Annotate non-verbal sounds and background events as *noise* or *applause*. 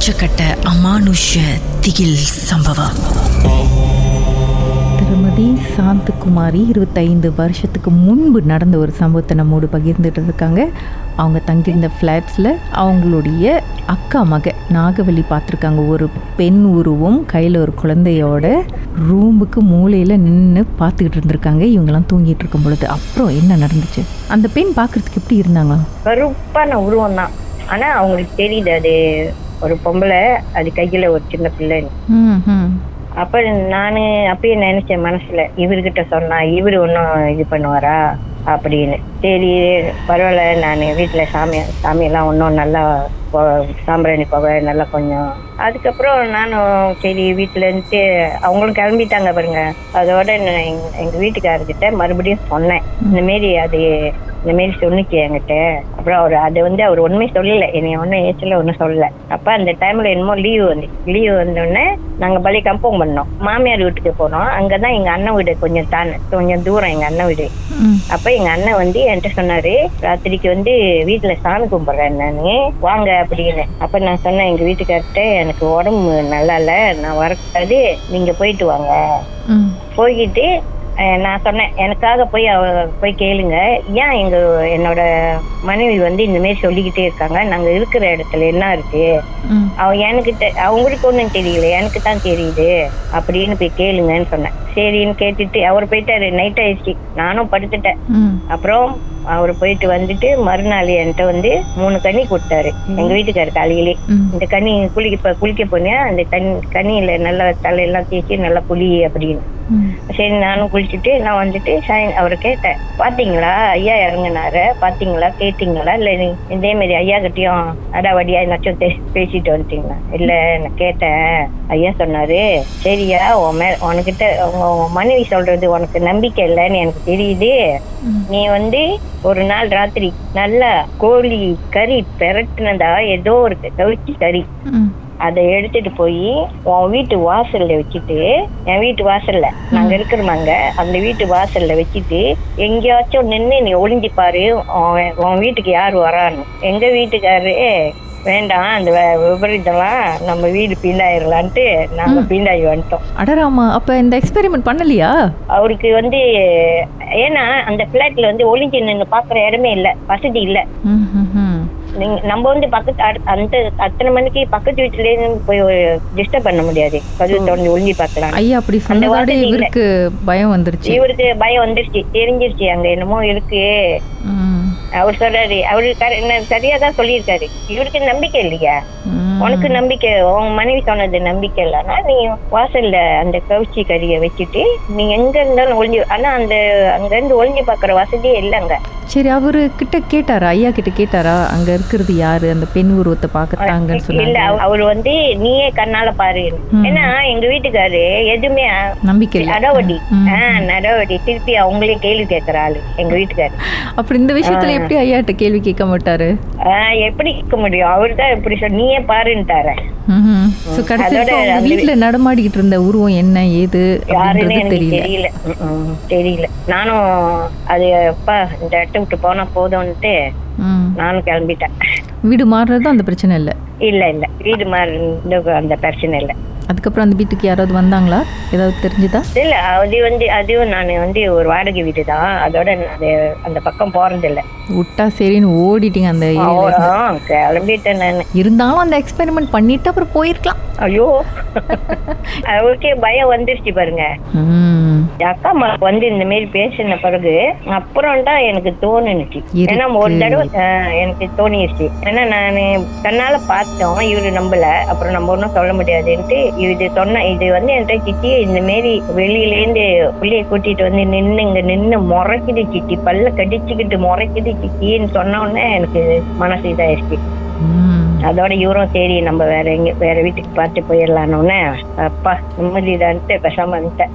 உச்சக்கட்ட அமானுஷ திகில் சம்பவம். திருமதி சாந்தகுமாரி இருபத்தைந்து வருஷத்துக்கு முன்பு நடந்த ஒரு சம்பவத்தை நம்மோடு பகிர்ந்துட்டு இருக்காங்க அவங்க தங்கியிருந்த ஃப்ளாட்ஸில் அவங்களுடைய அக்கா மக நாகவல்லி பார்த்துருக்காங்க. ஒரு பெண் உருவம் கையில் ஒரு குழந்தையோட ரூமுக்கு மூலையில் நின்று பார்த்துக்கிட்டு இருந்திருக்காங்க. இவங்கெல்லாம் தூங்கிட்டு இருக்கும் பொழுது அப்புறம் என்ன நடந்துச்சு? அந்த பெண் பார்க்குறதுக்கு எப்படி இருந்தாங்க? கருப்பான உருவம் தான். ஆனா அவங்களுக்கு தெரியுது அது ஒரு பொம்பளை அது கையில ஒரு சின்ன பிள்ளைன்னு. அப்ப நானு அப்பயே நினைச்சேன் மனசுல இவர்கிட்ட சொன்னா இவரு ஒன்னும் இது பண்ணுவாரா அப்படின்னு. சரி பரவாயில்ல நான் வீட்டுல சாமி சாமியெல்லாம் ஒன்றும் நல்லா சாம்பிராணி புகை நல்லா கொஞ்சம். அதுக்கப்புறம் நானும் சரி வீட்டுல இருந்துட்டு அவங்களும் கிளம்பிட்டாங்க பாருங்க. அதோட எங்க வீட்டுக்காரர்கிட்ட மறுபடியும் சொன்னேன். இந்த மாரி அது இந்த மாரி சொன்னிச்சு என்கிட்ட. அப்புறம் அவர் அது வந்து அவர் ஒண்ணுமே சொல்லல. என்னை ஒன்றும் ஏச்சல ஒன்றும் சொல்லல. அப்ப அந்த டைம்ல என்னமோ லீவு வந்து லீவு வந்தோடனே நாங்க பலி கம்பவுண்ட் பண்ணோம். மாமியார் வீட்டுக்கு போனோம். அங்கதான் எங்க அண்ணன் வீடு கொஞ்சம் தான் கொஞ்சம் தூரம் எங்க அண்ணன் வீடு. அப்ப எங்க அண்ணன் வந்து என்கிட்ட சொன்னாரு ராத்திரிக்கு வந்து வீட்டுல சாமி கும்பிடுறேன் நானு. வாங்க அப்படின்னு. அப்ப நான் சொன்னேன் எங்க வீட்டுக்கார்ட்ட எனக்கு உடம்பு நல்லா இல்ல நான் வரக்கூடாது. நீங்க போயிட்டு வாங்க. போய்கிட்டு நான் சொன்னேன் எனக்காக போய் அவ போய் கேளுங்க. ஏன் எங்க என்னோட மனைவி வந்து இந்த மாதிரி சொல்லிக்கிட்டே இருக்காங்க? நாங்க இருக்கிற இடத்துல என்ன இருக்கு? அவ எனக்கு தெ- அவங்களுக்கு ஒண்ணும் தெரியல. எனக்கு தான் தெரியுது. அப்படின்னு போய் கேளுங்கன்னு சொன்னேன். சரின்னு கேட்டுட்டு அவர் போயிட்டாரு. நைட் ஆயிடுச்சு. நானும் படுத்துட்டேன். அப்புறம் அவர் போயிட்டு வந்துட்டு மறுநாள் என்கிட்ட வந்து மூணு கனி கொடுத்தாரு. எங்க வீட்டுக்காரு காலையிலே. இந்த கனி குளிக்க இப்ப குளிக்க போனேன் அந்த தண்ணி கனியில நல்லா தலையெல்லாம் தேய்ச்சி நல்லா புளி அப்படின்னு. சரி நானும் குளிச்சுட்டு நான் வந்துட்டு சாய் அவரை கேட்டேன் பாத்தீங்களா? ஐயா இறங்குனாரு? பாத்தீங்களா? கேட்டீங்களா? இல்ல நீ இதே மாதிரி ஐயா கிட்டயும் அடாவடியா என்னாச்சும் பேசிட்டு வந்துட்டீங்களா? இல்ல நான் கேட்டேன். ஐயா சொன்னாரு சரியா உன் மே உனக்கிட்ட உன் மனைவி சொல்றது உனக்கு நம்பிக்கை இல்லைன்னு எனக்கு தெரியுது. நீ வந்து ஒரு நாள் ராத்திரி நல்லா கோழி கறி பெரட்டுனதா ஏதோ ஒரு கவிச்சி கறி. அதை எடுத்துட்டு போய் உன் வீட்டு வாசல்ல வச்சுட்டு என் வீட்டு வாசல்ல நாங்க இருக்கிறோமாங்க அந்த வீட்டு வாசல்ல வச்சுட்டு எங்கேயாச்சும் நின்னு நீ ஒளிஞ்சு பாரு உன் வீட்டுக்கு யார் வரான்னு. எங்க வீட்டுக்காரு வேண்டாம் அந்த விபரீதம்லாம் நம்ம வீடு பீண்டாயிரலான்ட்டு நாங்க பீண்டாயி வந்துட்டோம். அடராமா அப்ப இந்த எக்ஸ்பெரிமெண்ட் பண்ணலையா? அவருக்கு வந்து ஏன்னா அந்த பிளாட்ல வந்து ஒளிஞ்சு நின்னு பாக்குற இடமே இல்ல. வசதி இல்ல. நீங்க நம்ம வந்து பக்கத்து அந்த அத்தனை மணிக்கு பக்கத்து வீட்டுல இருந்து போய் டிஸ்டர்ப் பண்ண முடியாது. கதவு திறந்து ஒளிஞ்சு பார்க்கலாம். ஐயா அப்படி சொன்னதோட. இவருக்கு பயம் வந்துருச்சு. இவருக்கு பயம் வந்துருச்சு. தெரிஞ்சிருச்சு. அங்க என்னமோ இருக்கு. அவர் சொல்றாரு. அவரு என்ன சரியா தான் சொல்லியிருக்காரு. இவருக்கு நம்பிக்கை இல்லையா. உனக்கு நம்பிக்கை உன் மனைவி சொன்னது நம்பிக்கை இல்லைன்னா நீ வாசல்ல அந்த கவுச்சி கறியை வச்சுட்டு நீ எங்க இருந்தாலும் ஒளிஞ்சு ஆனா அந்த அங்க இருந்து ஒளிஞ்சு பாக்குற வசதியே இல்லைங்க. சரி அவரு கிட்ட கேட்டாரா? ஐயா கிட்ட கேட்டாரா? அங்க இருக்கிறது யாரு? அந்த பெண் உருவத்தை பார்க்கத்தாங்கன்னு இல்ல சொன்னாங்க. அவ- அவர் வந்து நீயே கண்ணால பாரு. ஏன்னா எங்க வீட்டுக்காரு எதுவுமே நம்பிக்கை இல்ல. நடவடி. ஆஹ் நடவடி. திருப்பி அவங்களே கேள்வி கேட்கிற ஆளு எங்க வீட்டுக்காரு. அப்படி இந்த விஷயத்துல எப்படி ஐயாட்ட கேள்வி கேட்க மாட்டாரு? எப்படி கேட்க முடியும்? அவரு தான் இப்படி சொல் நீயே பாருன்ட்டாரு வீட்டுல நடமாடிக்கிட்டு இருந்த உருவம் என்ன ஏது? தெரியல. தெரியல. நானும் அது அப்பா இந்த இடத்த விட்டு போனா போதும்னுட்டு ம். நானும் கிளம்பிட்டேன். வீடு மாறுறதும் அந்த பிரச்சனை இல்ல. இல்ல இல்ல. வீடு மாதிரி அந்த பிரச்சனை இல்ல. அதுக்கப்புறம் அந்த வீட்டுக்கு யாராவது வந்தாங்களா? ஏதாவது தெரிஞ்சுதா? இல்ல அது வந்து அதுவும் நான் வந்து ஒரு வாடகை வீடு தான் அதோட அது அந்த பக்கம் போறது இல்ல விட்டா சரின்னு ஓடிட்டீங்க அந்த கிளம்பிட்டேன் நான். இருந்தாலும் அந்த எக்ஸ்பெரிமெண்ட் பண்ணிட்டு அப்புறம் போயிருக்கலாம். ஐயோ. *laughs* அவருக்கே பயம் வந்துருச்சு பாருங்க. அக்கா வந்து இந்த மாதிரி பேசின பிறகு அப்புறம் தான் எனக்கு தோணுனுச்சு. ஏன்னா ஒரு தடவை எனக்கு தோணிருச்சு. ஏன்னா நான் கண்ணால பார்த்தோம் இவரு நம்பல. அப்புறம் நம்ம ஒன்றும் சொல்ல முடியாதுன்ட்டு இது சொன்ன இது வந்து என்கிட்ட சித்தி இந்த மாரி வெளியில இருந்து புள்ளைய கூட்டிட்டு வந்து நின்னு இங்க நின்னு முறைக்குது சித்தி. பல்ல கடிச்சுக்கிட்டு முறைக்குது சித்தின்னு சொன்ன உடனே எனக்கு மனசு இதாயிருச்சு. அதோட இவரும் சரி நம்ம வேற எங்க வேற வீட்டுக்கு பார்த்து போயிடலான்னு அப்பா நிம்மதிதான்ட்டு பேசாம வந்துட்டேன்.